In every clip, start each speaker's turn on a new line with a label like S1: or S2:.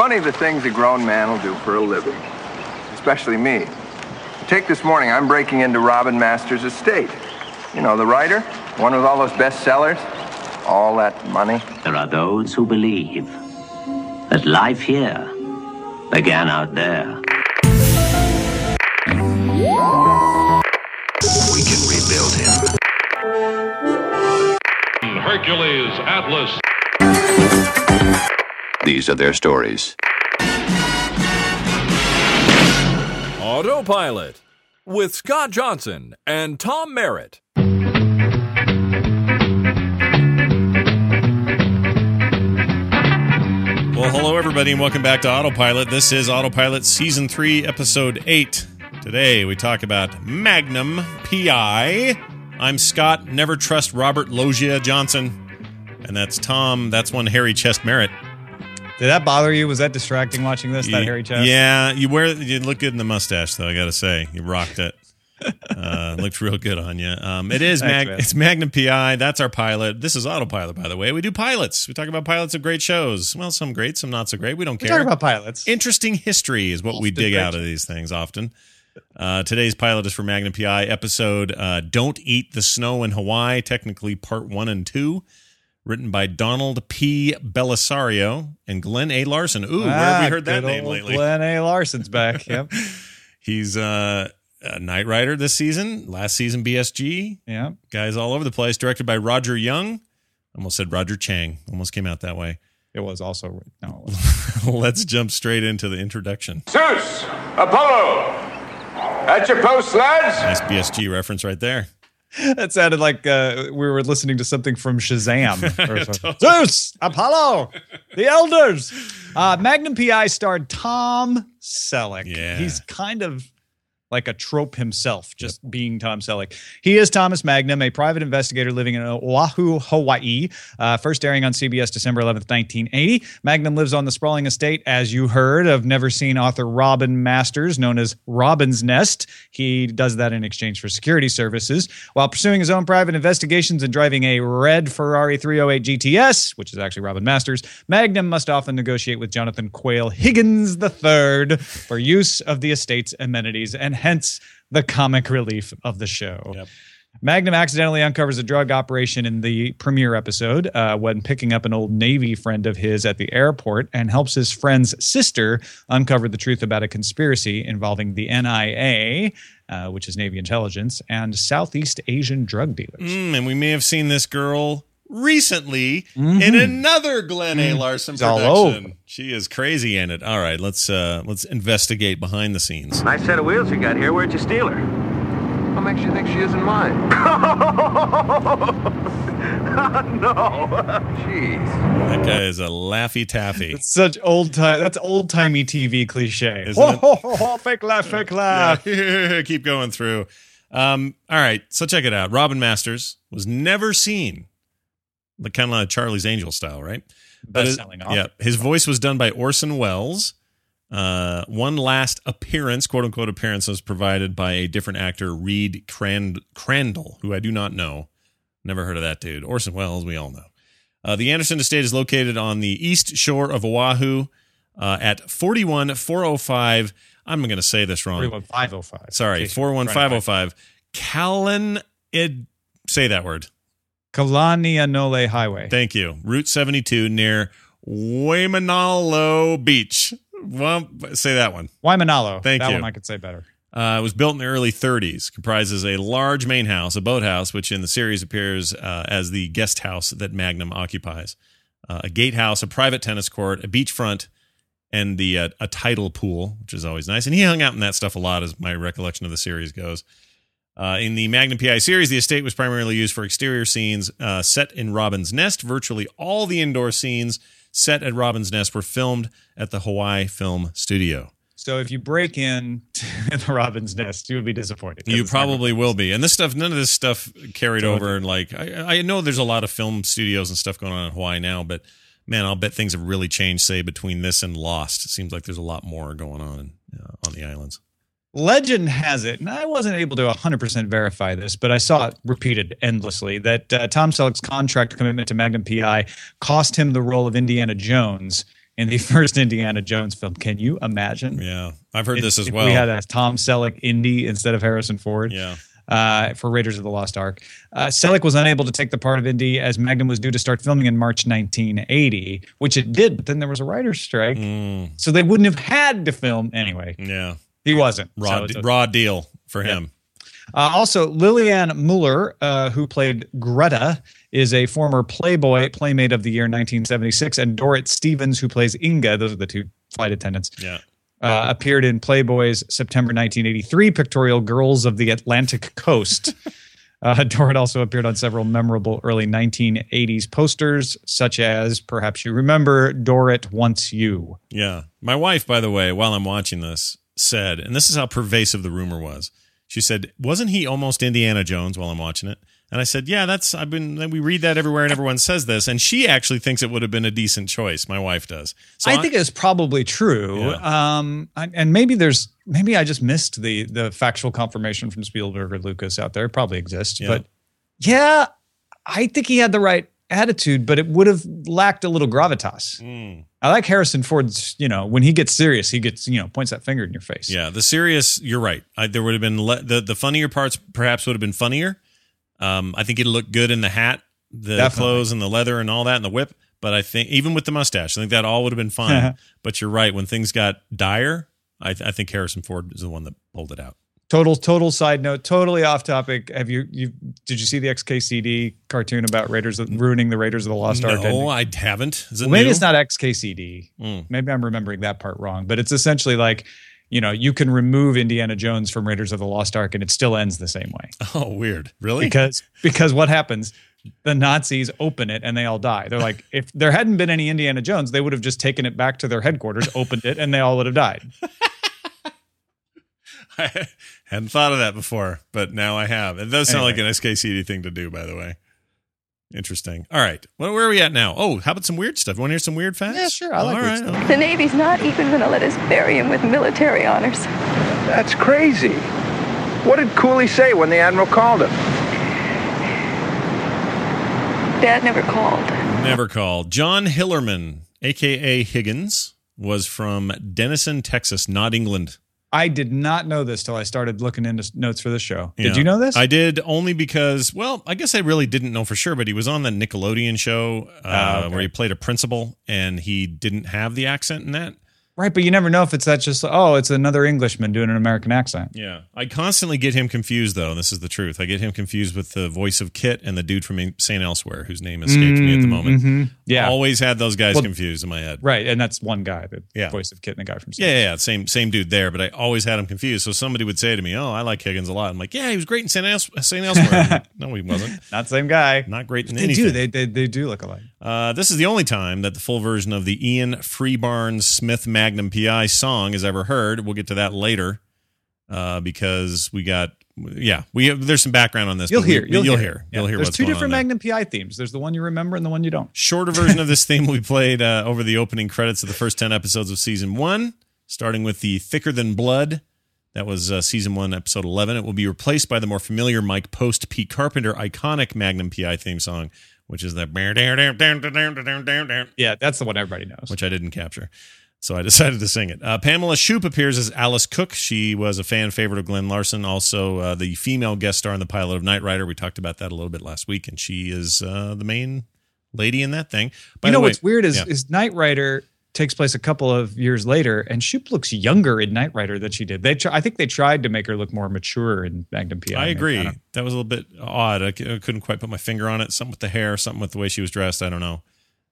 S1: funny the things a grown man will do for a living, especially me. Take this morning, I'm breaking into Robin Masters' estate. You know, the writer, one with all those bestsellers, all that money.
S2: There are those who believe that life here began out there.
S3: We can rebuild him.
S4: Hercules, Atlas.
S3: These are their stories.
S5: Autopilot with Scott Johnson and Tom Merritt.
S6: Well, hello, everybody, and welcome back to Autopilot. This is Autopilot Season 3, Episode 8. Today, we talk about Magnum PI. I'm Scott, never trust Robert Loggia Johnson. And that's Tom, that's one Harry Chest Merritt.
S7: Did that bother you? Was that distracting watching this? That hairy chest?
S6: Yeah, you wear you look good in the mustache, though, I got to say. You rocked it. uh, looked real good on you. Um, it is
S7: Thanks,
S6: Mag-
S7: man.
S6: it's Magnum PI. That's our pilot. This is Autopilot, by the way. We do pilots. We talk about pilots of great shows. Well, some great, some not so great. We don't
S7: We
S6: care
S7: talk about pilots.
S6: interesting history is what we dig out of these things often. Uh, today's pilot is for Magnum PI episode uh, Don't Eat the Snow in Hawaii, technically part one and two, written by Donald P. Bellisario and Glenn A. Larson. Ooh, where have
S7: Ah,
S6: we heard that name lately?
S7: Glenn A. Larson's back. Yep.
S6: He's uh, a Knight Rider this season, last season BSG.
S7: yeah.
S6: Guys all over the place. Directed by Roger Young. Almost said Roger Chang. Almost came out that way.
S7: It was also no.
S6: Let's jump straight into the introduction.
S1: Zeus! Apollo! At your post, lads!
S6: Nice BSG reference right there.
S7: That sounded like uh, we were listening to something from Shazam. Or something. Zeus, Apollo, the elders. Uh, Magnum PI starred Tom Selleck.
S6: Yeah.
S7: He's kind of like a trope himself, just being Tom Selleck. He is Thomas Magnum, a private investigator living in Oahu, Hawaii. Uh, first airing on CBS December 11th, 1980. Magnum lives on the sprawling estate, as you heard, of never seen author Robin Masters, known as Robin's Nest. He does that in exchange for security services. While pursuing his own private investigations and driving a red Ferrari 308 GTS, which is actually Robin Masters, Magnum must often negotiate with Jonathan Quayle Higgins III for use of the estate's amenities and hence the comic relief of the show.
S6: Yep.
S7: Magnum accidentally uncovers a drug operation in the premiere episode uh, when picking up an old Navy friend of his at the airport and helps his friend's sister uncover the truth about a conspiracy involving the NIA, uh, which is Navy intelligence, and Southeast Asian drug dealers.
S6: Mm, and we may have seen this girl recently in another Glenn A. Larson
S7: It's
S6: production. She is crazy in it. All right, let's uh let's investigate behind the scenes.
S2: Nice set of wheels you got here. Where'd you steal her?
S1: What makes you think she isn't mine? Oh no! Jeez.
S6: That guy is a laffy taffy.
S7: It's such old time. That's old timey TV cliche.
S6: Isn't
S7: Ho,
S6: it?
S7: ho, ho, ho, fake laugh, fake laugh.
S6: Keep going through. Um, all right, so check it out. Robin Masters was never seen, like kind of like Charlie's Angel style, right?
S7: Best-selling author.
S6: Yeah, his voice was done by Orson Welles. Uh, one last appearance, quote unquote appearance, was provided by a different actor, Reed Crand- Crandall, who I do not know. Never heard of that dude. Orson Welles, we all know. Uh, the Anderson Estate is located on the east shore of Oahu uh, at 41405. I'm going to say this wrong.
S7: 31505.
S6: Sorry,
S7: In case you're trying to find-
S6: 41505. Callan Id. Say that word.
S7: Kalanianaole Highway.
S6: Thank you. Route 72 near Waimanalo Beach. Well, say that one.
S7: Waimanalo.
S6: Thank
S7: that
S6: you.
S7: That one I could say better.
S6: Uh, it was built in the early 30s. Comprises a large main house, a boathouse, which in the series appears uh, as the guest house that Magnum occupies. Uh, a gatehouse, a private tennis court, a beachfront, and the uh, a tidal pool, which is always nice. And he hung out in that stuff a lot, as my recollection of the series goes. Uh, in the Magnum PI series, the estate was primarily used for exterior scenes uh, set in Robin's Nest. Virtually all the indoor scenes set at Robin's Nest were filmed at the Hawaii Film Studio.
S7: So if you break in to the Robin's Nest, you would be disappointed.
S6: You probably will be. And this stuff, none of this stuff carried over. And like, I, I know there's a lot of film studios and stuff going on in Hawaii now, but man, I'll bet things have really changed, say, between this and Lost. It seems like there's a lot more going on uh, on the islands.
S7: Legend has it, and I wasn't able to 100% verify this, but I saw it repeated endlessly that uh, Tom Selleck's contract commitment to Magnum PI cost him the role of Indiana Jones in the first Indiana Jones film. Can you imagine?
S6: Yeah, I've heard
S7: if-
S6: this as well.
S7: We had a Tom Selleck Indy instead of Harrison Ford.
S6: yeah,
S7: uh, for Raiders of the Lost Ark. Uh, Selleck was unable to take the part of Indy as Magnum was due to start filming in March 1980, which it did, but then there was a writer's strike.
S6: Mm.
S7: So they wouldn't have had to film anyway.
S6: yeah,
S7: He wasn't.
S6: raw
S7: So a-
S6: raw deal for him.
S7: uh, also, Lillian Muller, uh, who played Greta, is a former Playboy Playmate of the Year 1976, and Dorrit Stevens, who plays Inga, those are the two flight attendants,
S6: Yeah,
S7: uh, appeared in Playboy's September 1983 pictorial Girls of the Atlantic Coast. Uh, Dorrit also appeared on several memorable early 1980s posters, such as, perhaps you remember, Dorrit Wants You.
S6: yeah. My wife, by the way, while I'm watching this, said, and this is how pervasive the rumor was. She said, "Wasn't he almost Indiana Jones?" While I'm watching it, and I said, "Yeah, that's I've been. We read that everywhere, and everyone says this." And she actually thinks it would have been a decent choice. My wife does. So
S7: I think it's probably true.
S6: Yeah.
S7: Um, and maybe there's maybe I just missed the the factual confirmation from Spielberg or Lucas out there. It probably exists,
S6: Yeah.
S7: but yeah, I think he had the right attitude, but it would have lacked a little gravitas.
S6: Mm.
S7: I like Harrison Ford's. You know, when he gets serious, he gets you know points that finger in your face.
S6: Yeah, the serious. You're right. I, there would have been le- the the funnier parts. Perhaps would have been funnier. Um, I think it looked good in the hat, the
S7: Definitely.
S6: clothes, and the leather, and all that, and the whip. But I think even with the mustache, I think that all would have been fine. but you're right. When things got dire, I, th- I think Harrison Ford is the one that pulled it out.
S7: Total total side note, totally off topic. Have you you did you see the XKCD cartoon about Raiders ruining the Raiders of the Lost Ark?
S6: No, I haven't. Is it
S7: Well, maybe
S6: new?
S7: it's not XKCD.
S6: Mm.
S7: Maybe I'm remembering that part wrong, but it's essentially like, you know, you can remove Indiana Jones from Raiders of the Lost Ark and it still ends the same way.
S6: Oh, weird. Really?
S7: Because because what happens? The Nazis open it and they all die. They're like, if there hadn't been any Indiana Jones, they would have just taken it back to their headquarters, opened it, and they all would have died.
S6: I hadn't thought of that before, but now I have. It does sound like an XKCD thing to do, by the way. Interesting. All right. Well, where are we at now? Oh, how about some weird stuff? You Want to hear some weird facts?
S7: Yeah, sure. I like
S6: All
S7: weird
S6: right.
S7: stuff.
S8: The Navy's not even going to let us bury him with military honors.
S1: That's crazy. What did Cooley say when the Admiral called him?
S8: Dad never called.
S6: Never called. John Hillerman, aka Higgins, was from Denison, Texas, not England.
S7: I did not know this till I started looking into notes for this show. Did
S6: Yeah.
S7: you know this?
S6: I did only because, well, I guess I really didn't know for sure, but he was on the Nickelodeon show uh,
S7: Ah, okay.
S6: where he played a principal and he didn't have the accent in that.
S7: Right, but you never know if it's that just oh, it's another Englishman doing an American accent.
S6: Yeah. I constantly get him confused, though. And this is the truth. I get him confused with the voice of Kit and the dude from St. Elsewhere, whose name escapes me at the moment.
S7: Mhm. Yeah.
S6: Always had those guys
S7: Well-
S6: confused in my head.
S7: Right, and that's one guy, the
S6: Yeah.
S7: voice of Kit and the guy from
S6: Yeah, yeah, yeah, same same dude there, but I always had him confused. So somebody would say to me, "Oh, I like Higgins a lot." I'm like, "Yeah, he was great in St. Els- St. Elsewhere." No, he wasn't.
S7: Not the same guy.
S6: Not great in
S7: They
S6: anything.
S7: do. They, they they do look alike.
S6: Uh, this is the only time that the full version of the Ian Freebairn-Smith Magnum PI song is ever heard. We'll get to that later uh, because we got yeah we have, there's some background on this.
S7: You'll
S6: but we-
S7: hear. You'll,
S6: you'll
S7: hear.
S6: hear.
S7: Yeah.
S6: You'll hear.
S7: There's two different
S6: on there.
S7: Magnum PI themes. There's the one you remember and the one you don't.
S6: Shorter version of this theme we played uh, over the opening credits of the first 10 episodes of season one, starting with the Thicker Than Blood. That was uh, season one, episode 11. It will be replaced by the more familiar Mike Post, Pete Carpenter iconic Magnum PI theme song, which is that,
S7: Yeah, that's the one everybody knows.
S6: which I didn't capture. So I decided to sing it. Uh, Pamela Shoop appears as Alice Cook. She was a fan favorite of Glenn Larson, also uh, the female guest star in the pilot of Knight Rider. We talked about that a little bit last week, and she is uh, the main lady in that thing. By
S7: you
S6: the
S7: know
S6: way-
S7: what's weird is
S6: yeah.
S7: is Knight Rider takes place a couple of years later, and Shoop looks younger in Knight Rider than she did. They, try, I think they tried to make her look more mature in Magnum PI.
S6: I agree.
S7: I
S6: that was a little bit odd. I, c- I couldn't quite put my finger on it. Something with the hair, something with the way she was dressed. I don't know.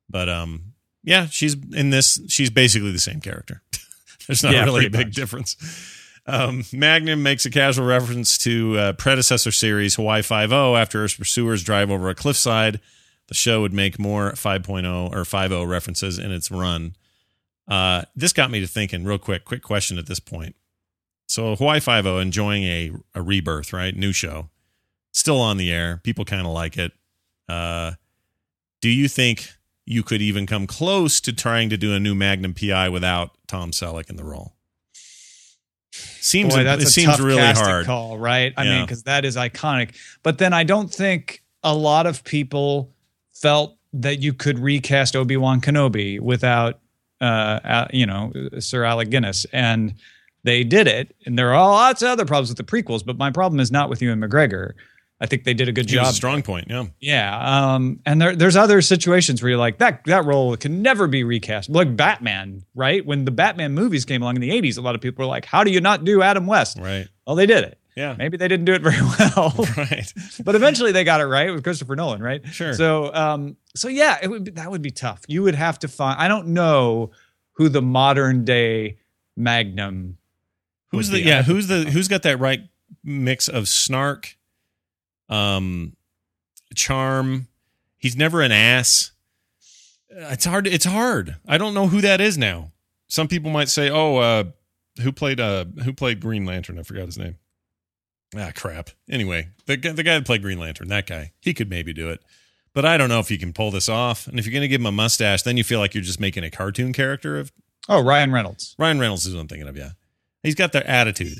S6: But um, yeah, she's in this. She's basically the same character. There's not
S7: Yeah,
S6: really a big
S7: much.
S6: difference. Um, Magnum makes a casual reference to uh, predecessor series Hawaii Five O after its pursuers drive over a cliffside. The show would make more 5.0 or 5.0 references in its run. Uh, this got me to thinking real quick. Quick question at this point. So Hawaii Five O enjoying a, a rebirth, right? New show, still on the air. People kind of like it. Uh, do you think you could even come close to trying to do a new Magnum PI without Tom Selleck in the role? Seems
S7: Boy, that's
S6: it seems really hard.
S7: call, right? I mean, because that is iconic. But then I don't think a lot of people felt that you could recast Obi Wan Kenobi without uh, you know, Sir Alec Guinness, and they did it. And there are lots of other problems with the prequels, but my problem is not with Ewan McGregor. I think they did a good
S6: He
S7: job.
S6: a strong point. Yeah.
S7: Yeah, um, and there, there's other situations where you're like that that role can never be recast, like Batman, right? When the Batman movies came along in the '80s, a lot of people were like, "How do you not do Adam West?"
S6: Right.
S7: Well, they did it.
S6: Yeah.
S7: Maybe they didn't do it very well,
S6: Right.
S7: but eventually they got it right with Christopher Nolan, right?
S6: Sure.
S7: So, um, so yeah, it would be, that would be tough. You would have to find. I don't know who the modern day Magnum.
S6: Who's the yeah? Who's the who's got that right mix of snark, um, charm? He's never an ass. Uh, It's hard. It's hard. I don't know who that is now. Some people might say, "Oh, uh, who played uh who played Green Lantern? I forgot his name." Ah, crap. Anyway, the guy, the guy that played Green Lantern, that guy, he could maybe do it. But I don't know if you can pull this off. And if you're going to give him a mustache, then you feel like you're just making a cartoon character of
S7: Oh, Ryan Reynolds.
S6: Ryan Reynolds is what I'm thinking of, yeah. He's got the attitude.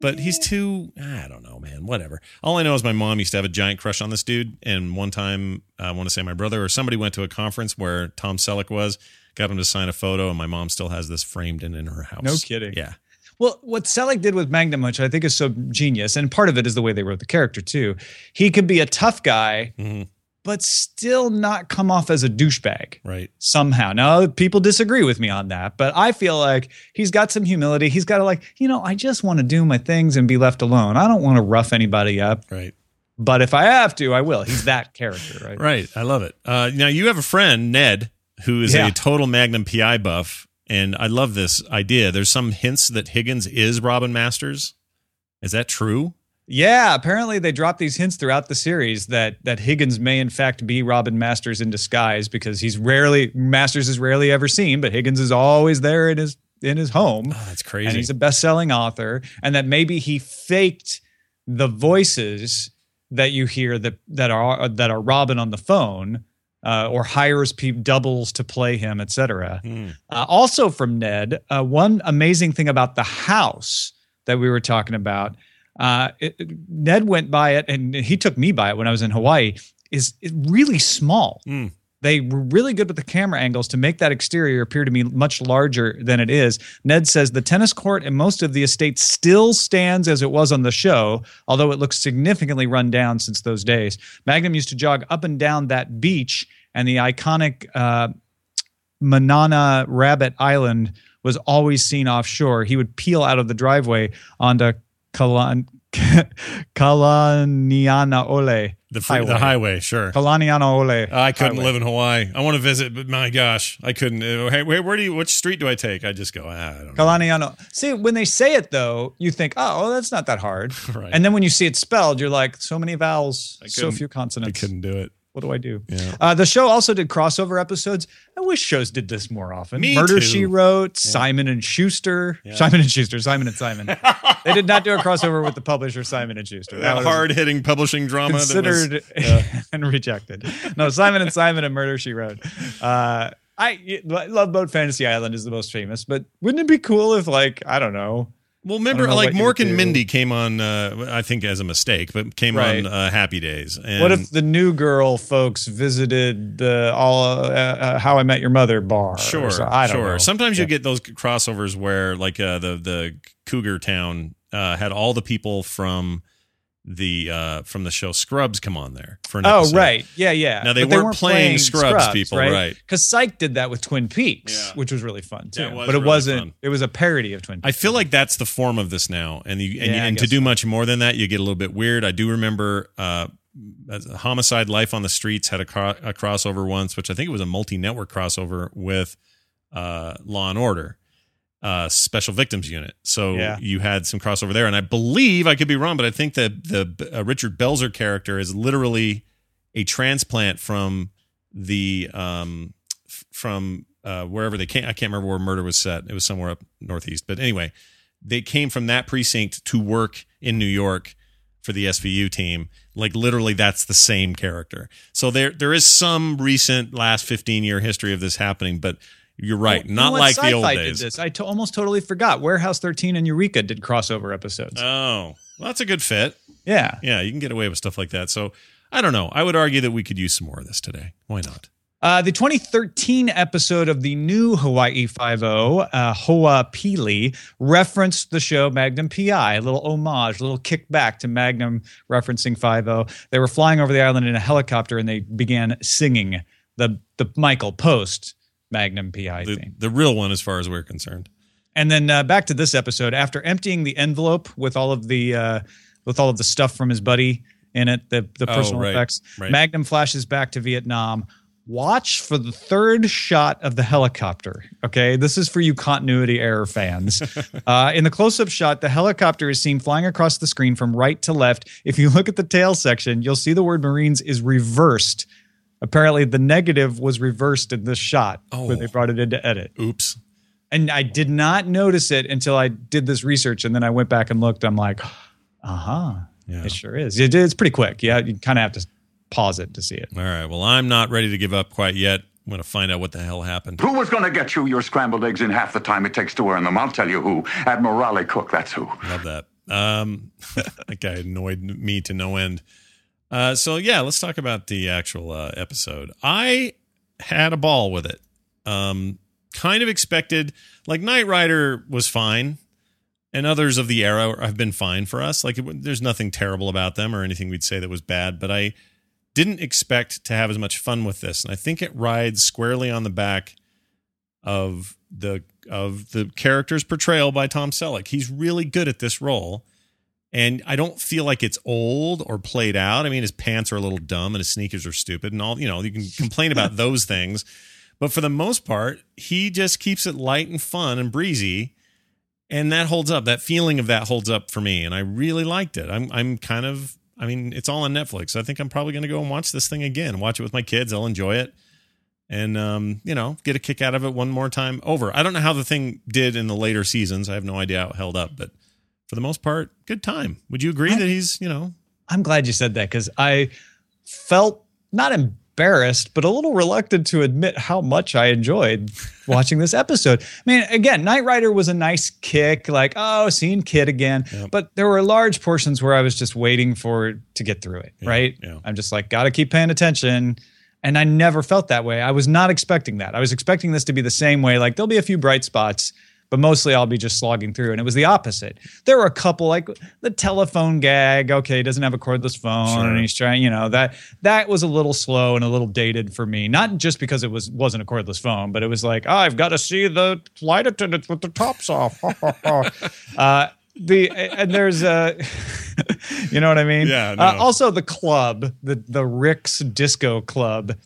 S6: But he's too, I don't know, man, whatever. All I know is my mom used to have a giant crush on this dude. And one time, I want to say my brother or somebody went to a conference where Tom Selleck was, got him to sign a photo, and my mom still has this framed in, in her house.
S7: No kidding.
S6: Yeah.
S7: Well, what Selleck did with Magnum, which I think is so genius, and part of it is the way they wrote the character too. He could be a tough guy,
S6: Mhm.
S7: but still not come off as a douchebag
S6: Right.
S7: somehow. Now, people disagree with me on that, but I feel like he's got some humility. He's got to like, you know, I just want to do my things and be left alone. I don't want to rough anybody up,
S6: Right.
S7: but if I have to, I will. He's that character, right?
S6: Right. I love it. Uh, now, you have a friend, Ned, who is
S7: Yeah.
S6: a total Magnum PI buff. And I love this idea. There's some hints that Higgins is Robin Masters. Is that true?
S7: Yeah, apparently they dropped these hints throughout the series that that Higgins may in fact be Robin Masters in disguise because he's rarely Masters is rarely ever seen, but Higgins is always there in his in his home.
S6: Oh, that's crazy.
S7: And he's a best-selling author and that maybe he faked the voices that you hear that that are that are Robin on the phone uh, or hires pe- doubles to play him, etc.
S6: Hmm.
S7: Uh, also from Ned, uh, one amazing thing about the house that we were talking about, uh, it, Ned went by it and he took me by it when I was in Hawaii. Is really small?
S6: Mm.
S7: They were really good with the camera angles to make that exterior appear to be much larger than it is. Ned says the tennis court and most of the estate still stands as it was on the show, although it looks significantly run down since those days. Magnum used to jog up and down that beach, and the iconic uh, Manana Rabbit Island was always seen offshore. He would peel out of the driveway onto Kalan, Kalaniana Ole
S6: The, fr- the highway, sure.
S7: Kalaniana Ole.
S6: I couldn't
S7: highway.
S6: live in Hawaii. I want to visit, but my gosh, I couldn't. Uh, Hey, where, do you? Which street do I take? I just go. Ah, I don't know.
S7: See, when they say it though, you think, oh, well, that's not that hard.
S6: Right.
S7: And then when you see it spelled, you're like, so many vowels, so few
S6: I
S7: consonants.
S6: couldn't do it.
S7: What do I do?
S6: Yeah.
S7: Uh, the show also did crossover episodes. I wish shows did this more often.
S6: Me
S7: Murder
S6: too.
S7: She Wrote, Simon and Schuster, Simon and Schuster, Simon and Simon. they did not do a crossover with the publisher Simon and Schuster.
S6: That
S7: was
S6: hard hitting publishing drama. that was-
S7: considered and rejected. No, Simon and Simon and Murder She Wrote. Uh, I Love Boat Fantasy Island is the most famous, but wouldn't it be cool if, like, I don't know,
S6: Well, remember,
S7: I don't know
S6: like
S7: what you would
S6: Mork and. Mindy came on. Uh, I think as a mistake, but came
S7: Right.
S6: on uh, Happy Days. And
S7: What if the new girl folks visited the all uh, uh, How I Met Your Mother bar?
S6: Sure,
S7: so- I don't
S6: sure.
S7: know.
S6: Sometimes
S7: Yeah.
S6: you get those crossovers where, like, uh, the the Cougar Town uh, had all the people from the uh, from the show Scrubs come on there for an
S7: Oh
S6: episode.
S7: right, yeah, yeah.
S6: Now, they
S7: But
S6: weren't playing Scrubs people, right.
S7: Because Psych did that with Twin Peaks,
S6: Yeah.
S7: which was really fun too.
S6: Yeah, it
S7: but it
S6: really
S7: wasn't.
S6: fun.
S7: It was a parody of Twin Peaks.
S6: I feel like that's the form of this now, and you and,
S7: Yeah,
S6: and to do
S7: so.
S6: much more than that, you get a little bit weird. I do remember uh, Homicide: Life on the Streets had a, cro- a crossover once, which I think it was a multi-network crossover with uh, Law and Order, uh, Special Victims Unit. So
S7: Yeah.
S6: you had some crossover there, and I believe I could be wrong, but I think that the uh, Richard Belzer character is literally a transplant from the um, f- from uh, wherever they came. I can't remember where murder was set. It was somewhere up northeast. But anyway, they came from that precinct to work in New York for the SVU team. Like literally, that's the same character. So there there is some recent last fifteen year history of this happening, but you're right,
S7: know
S6: not like the old days.
S7: Did this. I to- almost totally forgot. Warehouse 13 and Eureka did crossover episodes.
S6: Oh, well, that's a good fit.
S7: yeah.
S6: Yeah, you can get away with stuff like that. So I don't know. I would argue that we could use some more of this today. Why not?
S7: Uh, the 2013 episode of the new Hawaii Five-O, uh, Hoa Pili, referenced the show Magnum PI, a little homage, a little kickback to Magnum referencing Five-O. They were flying over the island in a helicopter and they began singing the the Michael Post Magnum PI
S6: The, the real one, as far as we're concerned.
S7: And then uh, back to this episode. After emptying the envelope with all of the uh, with all of the stuff from his buddy in it, the the
S6: Oh,
S7: personal
S6: right,
S7: effects,
S6: right.
S7: Magnum flashes back to Vietnam. Watch for the third shot of the helicopter. Okay, this is for you continuity error fans. uh, in the close-up shot, the helicopter is seen flying across the screen from right to left. If you look at the tail section, you'll see the word Marines is reversed. Apparently, the negative was reversed in this shot when they
S6: Oh.
S7: brought it into edit
S6: Oops.
S7: and I did not notice it until I did this research, and then I went back and looked. I'm like, uh huh,
S6: Yeah.
S7: it sure is. It, it's pretty quick. Yeah, you kind of have to pause it to see it.
S6: All right. Well, I'm not ready to give up quite yet. I'm going to find out what the hell happened.
S9: Who was going to get you your scrambled eggs in half the time it takes to earn them? I'll tell you who. Admiral Raleigh Cook, that's who.
S6: Love that. Um, that guy annoyed me to no end. Uh, so yeah, let's talk about the actual uh, episode. I had a ball with it. Um, kind of expected, like Knight Rider was fine, and others of the era have been fine for us. Like it, there's nothing terrible about them or anything we'd say that was bad, but I didn't expect to have as much fun with this, and I think it rides squarely on the back of the of the character's portrayal by Tom Selleck. He's really good at this role. And I don't feel like it's old or played out. I mean, his pants are a little dumb and his sneakers are stupid and all, you know, you can complain about those things. But for the most part, he just keeps it light and fun and breezy. And that holds up. That feeling of that holds up for me. And I really liked it. I'm I'm kind of I mean, it's all on Netflix. So I think I'm probably gonna go and watch this thing again. Watch it with my kids. I'll enjoy it and um, you know, get a kick out of it one more time over. I don't know how the thing did in the later seasons. I have no idea how it held up, but for the most part, good time. Would you agree that he's, you know,
S7: I'm glad you said that because I felt not embarrassed, but a little reluctant to admit how much I enjoyed watching this episode. I mean, again, Knight Rider was a nice kick, like, oh, seeing Kit again. But there were large portions where I was just waiting for to get through it, right?
S6: yeah.
S7: I'm just like, gotta keep paying attention. And I never felt that way. I was not expecting that. I was expecting this to be the same way. Like, there'll be a few bright spots, but mostly I'll be just slogging through. And it was the opposite. There were a couple, like the telephone gag. Okay, he doesn't have a cordless phone,
S6: Sure.
S7: and he's trying. You know that that was a little slow and a little dated for me. Not just because it was wasn't a cordless phone, but it was like, oh, I've got to see the flight attendants with the tops off. uh, the and there's a you know what I mean?
S6: Yeah,
S7: Uh, also, the club, the the Rick's Disco Club,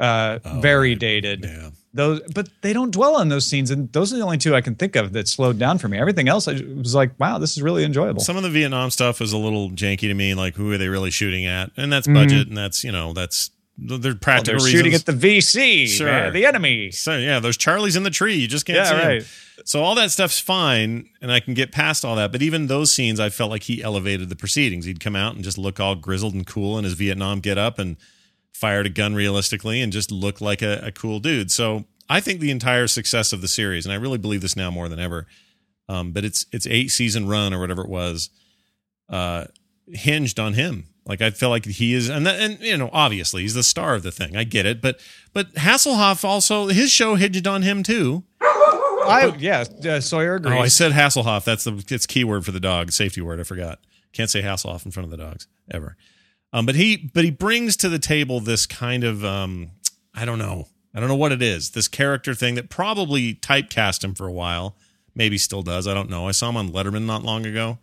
S7: uh, very dated.
S6: Oh, yeah.
S7: Those, but they don't dwell on those scenes, and those are the only two I can think of that slowed down for me. Everything else, I was like, wow, this is really enjoyable.
S6: some of the Vietnam stuff is a little janky to me. Like, who are they really shooting at? And that's
S7: Mm-hmm.
S6: budget, and that's you know, that's they're
S7: Well,
S6: practical
S7: they're shooting at the VC,
S6: Sure.
S7: man, the enemy.
S6: So yeah, those Charlies in the tree. You just can't
S7: Yeah,
S6: see
S7: right.
S6: So all that stuff's fine, and I can get past all that. But even those scenes, I felt like he elevated the proceedings. He'd come out and just look all grizzled and cool in his Vietnam get up and fired a gun realistically and just look like a, a cool dude. So I think the entire success of the series, and I really believe this now more than ever, um, but it's it's eight season run or whatever it was, uh, hinged on him. Like I feel like he is, and that, and you know, obviously he's the star of the thing. I get it, but but Hasselhoff also his show hinged on him too.
S7: I yeah, uh, Sawyer agrees.
S6: Oh, I said Hasselhoff. That's the it's keyword for the dog, safety word. I forgot. Can't say Hasselhoff in front of the dogs ever. Um, but he but he brings to the table this kind of um, I don't know. I don't know what it is. This character thing that probably typecast him for a while. Maybe still does. I don't know. I saw him on Letterman not long ago,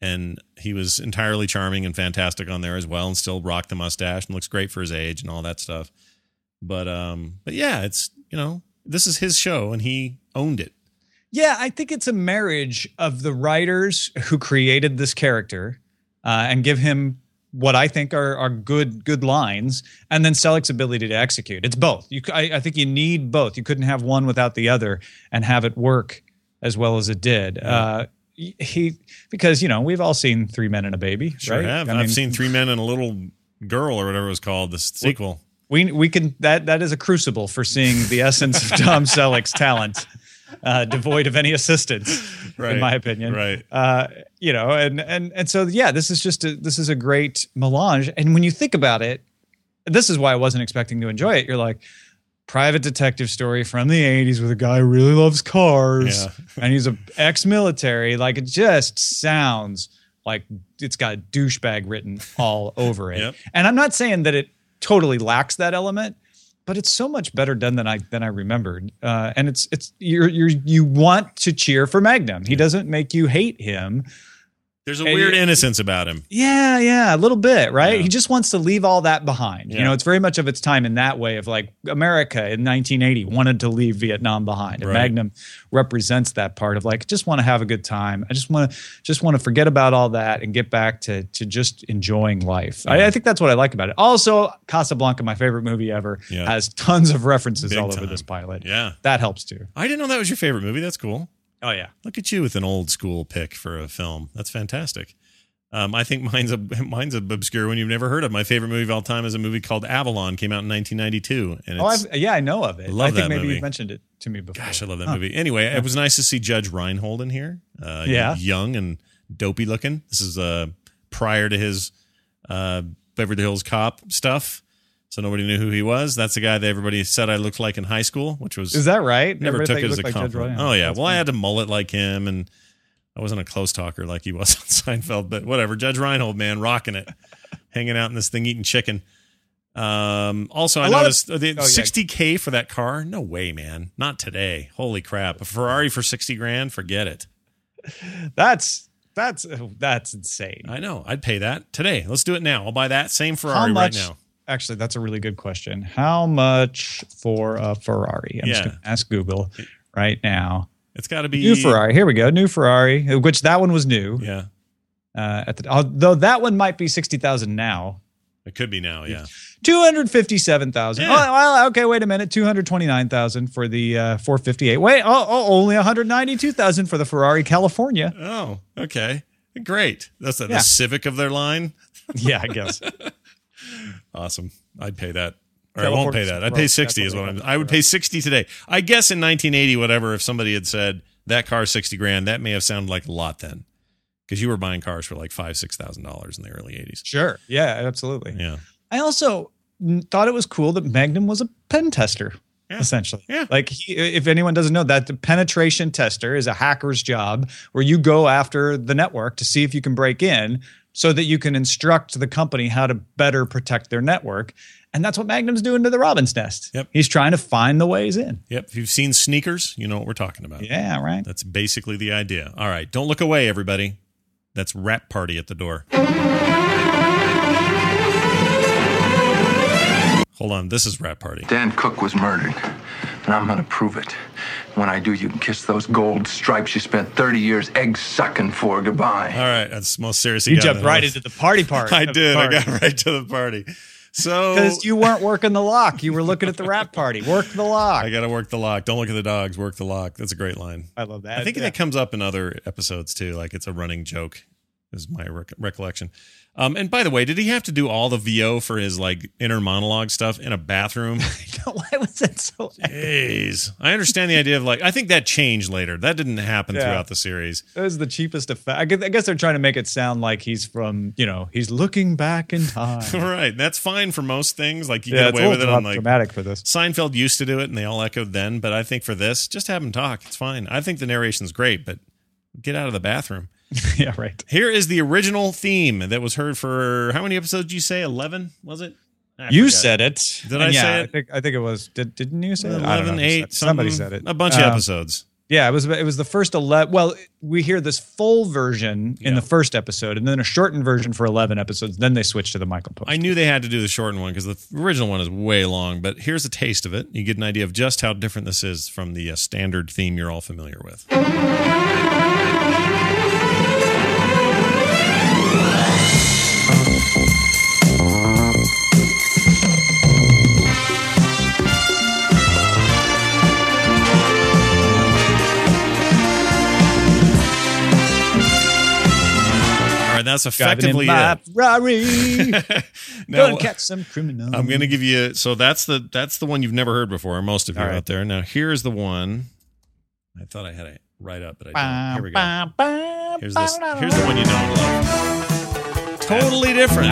S6: and he was entirely charming and fantastic on there as well, and still rocked the mustache and looks great for his age and all that stuff. But um, but yeah, it's you know this is his show and he owned it.
S7: Yeah, I think it's a marriage of the writers who created this character uh, and give him what I think are, are good good lines, and then Selleck's ability to execute. It's both. You, I, I think you need both. You couldn't have one without the other and have it work as well as it did. Uh, he because you know we've all seen Three Men and a Baby,
S6: Sure
S7: right?
S6: have.
S7: I
S6: I've
S7: mean,
S6: seen Three Men and a Little Girl or whatever it was called, the sequel.
S7: we we can that that is a crucible for seeing the essence of Tom Selleck's talent, uh, devoid of any assistance,
S6: Right,
S7: in my opinion.
S6: right.
S7: Uh, you know, and and and so yeah, this is just a, this is a great melange. And when you think about it, this is why I wasn't expecting to enjoy it. You're like, private detective story from the 80s with a guy who really loves cars
S6: Yeah.
S7: and he's a ex-military like it just sounds like it's got douchebag written all over it
S6: Yep.
S7: and i'm not saying that it totally lacks that element but it's so much better done than i than i remembered. Uh, and it's it's you're you're you want to cheer for magnum. He doesn't make you hate him
S6: There's a
S7: And
S6: weird
S7: it-
S6: innocence about him.
S7: yeah, yeah, a little bit, right?
S6: Yeah.
S7: He just wants to leave all that behind. You know, it's very much of its time in that way of like America in 1980 wanted to leave Vietnam behind. And
S6: Right.
S7: Magnum represents that part of like just want to have a good time. I just want to just want to forget about all that and get back to to just enjoying life. I, I think that's what I like about it. Also, Casablanca, my favorite movie ever,
S6: Yeah.
S7: has tons of references
S6: Big
S7: all over this pilot.
S6: Yeah.
S7: That helps too.
S6: I didn't know that was your favorite movie. That's cool.
S7: Oh yeah.
S6: Look at you with an old school pick for a film. That's fantastic. Um, I think mine's a mine's a obscure one you've never heard of. My favorite movie of all time is a movie called Avalon. Came out in 1992, and
S7: Oh, I've, yeah, I know of it.
S6: Love
S7: I think
S6: that
S7: maybe
S6: movie.
S7: you've mentioned it to me before.
S6: gosh, I love that movie. Anyway, it was nice to see Judge Reinhold in here. Uh,
S7: Yeah.
S6: young and dopey looking. This is uh, prior to his uh, Beverly Hills Cop stuff, so nobody knew who he was. That's the guy that everybody said I looked like in high school, which was
S7: Is that right?
S6: never
S7: Everybody
S6: took it as a
S7: like Judge
S6: compliment. Oh yeah,
S7: That's
S6: well I
S7: funny.
S6: had a mullet like him, and I wasn't a close talker like he was on Seinfeld, but whatever. Judge Reinhold, man, rocking it, hanging out in this thing, eating chicken. Um, also, I
S7: A lot of-
S6: noticed uh, the
S7: Oh, yeah.
S6: 60k for that car. No way, man, not today. Holy crap, a Ferrari for 60 grand, forget it.
S7: That's that's that's insane.
S6: I know, I'd pay that today. Let's do it now. I'll buy that same Ferrari right now.
S7: Actually, that's a really good question. How much for a Ferrari? I'm just
S6: Yeah.
S7: going to ask Google right now.
S6: It's got to be
S7: New Ferrari. Here we go. New Ferrari, which that one was new.
S6: Yeah,
S7: Uh, at the, although that one might be sixty thousand now.
S6: it could be now. Yeah,
S7: Two hundred fifty-seven thousand.
S6: Yeah.
S7: Oh, well, okay. Wait a minute. Two hundred twenty-nine thousand for the uh, four fifty-eight. Wait. Oh, oh only one hundred ninety-two thousand for the Ferrari California.
S6: Oh, okay, great. That's the,
S7: Yeah.
S6: the Civic of their line.
S7: Yeah, I guess.
S6: Awesome. I'd pay that. Or I won't pay that. I'd pay 60 is what I'm. I would pay 60 today. I guess in 1980 whatever if somebody had said that car 60 grand, that may have sounded like a lot then. Cuz you were buying cars for like 5 6000 dollars in the early 80s.
S7: Sure. Yeah, absolutely.
S6: Yeah.
S7: I also thought it was cool that Magnum was a pen tester.
S6: Yeah.
S7: Essentially,
S6: Yeah.
S7: Like, he, if anyone doesn't know that, the penetration tester is a hacker's job where you go after the network to see if you can break in, so that you can instruct the company how to better protect their network. And that's what Magnum's doing to the Robin's Nest.
S6: Yep.
S7: He's trying to find the ways in.
S6: Yep, if you've seen Sneakers, you know what we're talking about.
S7: Yeah, right.
S6: That's basically the idea. All right, don't look away everybody. That's rap party at the door. Hold on, this is rap party.
S1: Dan Cook was murdered, and I'm gonna prove it. When I do, you can kiss those gold stripes you spent 30 years egg sucking for goodbye.
S6: All right, that's most serious
S7: You
S6: got
S7: jumped
S6: in
S7: right into the party part.
S6: I did. I got right to the party. So
S7: because you weren't working the lock. You were looking at the rap party. Work the lock.
S6: I got to work the lock. Don't look at the dogs. Work the lock. That's a great line.
S7: I love that.
S6: I think
S7: Yeah.
S6: that comes up in other episodes too. Like it's a running joke, is my rec- recollection. Um, and by the way, did he have to do all the VO for his like inner monologue stuff in a bathroom?
S7: Why was that so?
S6: Jeez, I understand the idea of like. I think that changed later. That didn't happen
S7: Yeah.
S6: throughout the series.
S7: That was the cheapest effect. I guess, I guess they're trying to make it sound like he's from, you know, he's looking back in time.
S6: right, that's fine for most things. Like you
S7: yeah,
S6: get
S7: it's a
S6: away
S7: little
S6: with it on like
S7: dramatic for this.
S6: Seinfeld used to do it, and they all echoed then. But I think for this, just have him talk. It's fine. I think the narration's great, but get out of the bathroom.
S7: yeah, right.
S6: Here is the original theme that was heard for how many episodes? Did you say eleven? Was it? I
S7: You
S6: forget.
S7: said it.
S6: Did
S7: And
S6: I
S7: yeah,
S6: say
S7: I
S6: it?
S7: think I think it was. Did, didn't you say it? I don't know
S6: 11,
S7: said Somebody said it.
S6: A bunch of
S7: Um,
S6: episodes.
S7: Yeah, it was. It was the first eleven. Well, we hear this full version in
S6: Yeah.
S7: the first episode, and then a shortened version for eleven episodes. Then they switched to the Michael Post.
S6: I knew they had to do the shortened one because the original one is way long. But here's a taste of it. You get an idea of just how different this is from the uh, standard theme you're all familiar with. Right, that's effectively it.
S7: Ferrari.
S6: Now,
S7: Gonna catch some criminal.
S6: I'm going to give you. So that's the that's the one you've never heard before. Most of you
S7: All right.
S6: out there. Now here's the one. I thought I had it right up, but I didn't. Here we go. Here's this. Here's the one you don't love. Totally different.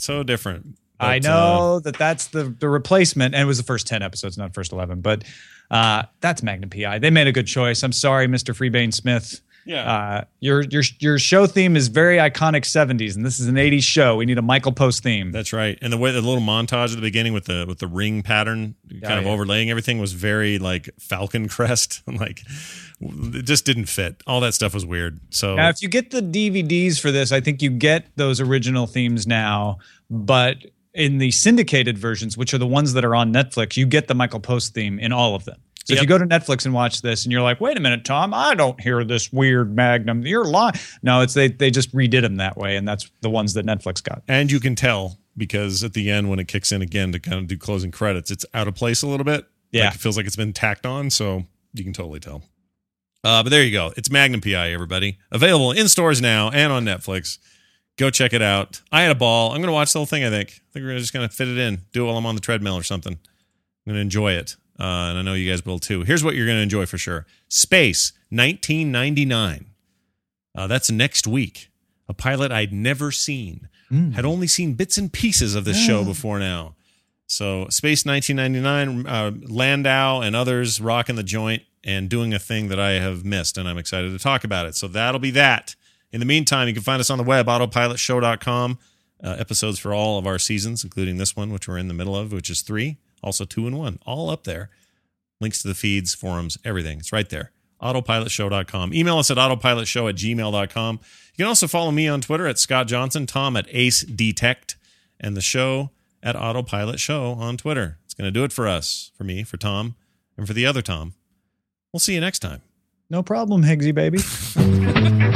S6: So different.
S7: I
S6: But, uh,
S7: know that that's the the replacement, and it was the first ten episodes, not first eleven. But uh, that's Magnum PI. They made a good choice. I'm sorry, Mr. Freebairn-Smith.
S6: Yeah.
S7: Uh, your your your show theme is very iconic '70s, and this is an '80s show. We need a Michael Post theme.
S6: That's right. And the way the little montage at the beginning with the with the ring pattern kind of
S7: yeah.
S6: overlaying everything was very like Falcon Crest. like it just didn't fit. All that stuff was weird. So
S7: Now, if you get the DVDs for this, I think you get those original themes now, but in the syndicated versions, which are the ones that are on Netflix, you get the Michael Post theme in all of them. So if you go to Netflix and watch this and you're like, wait a minute, Tom, I don't hear this weird Magnum. You're lying. No, it's they they just redid them that way, and that's the ones that Netflix got.
S6: and you can tell because at the end when it kicks in again to kind of do closing credits, it's out of place a little bit.
S7: Yeah.
S6: Like it feels like it's been tacked on, so you can totally tell. Uh, but there you go. It's Magnum PI, everybody. Available in stores now and on Netflix. Go check it out. I had a ball. I'm going to watch the whole thing, I think. I think we're just going to fit it in, do it while I'm on the treadmill or something. I'm going to enjoy it. Uh, and I know you guys will too. Here's what you're going to enjoy for sure Space 1999. Uh, that's next week. A pilot I'd never seen. Had only seen bits and pieces of this show before now. So, Space 1999, uh, Landau and others rocking the joint and doing a thing that I have missed, and I'm excited to talk about it. So, that'll be that. In the meantime, you can find us on the web, autopilotshow.com. Uh, episodes for all of our seasons, including this one, which we're in the middle of, which is three, also two and one, all up there. Links to the feeds, forums, everything. It's right there. Autopilotshow.com. Email us at autopilotshow at gmail.com. You can also follow me on Twitter at Scott Johnson, Tom at Ace Detect, and the show at Autopilot Show on Twitter. It's going to do it for us, for me, for Tom, and for the other Tom. We'll see you next time.
S7: No problem, Higgsy baby.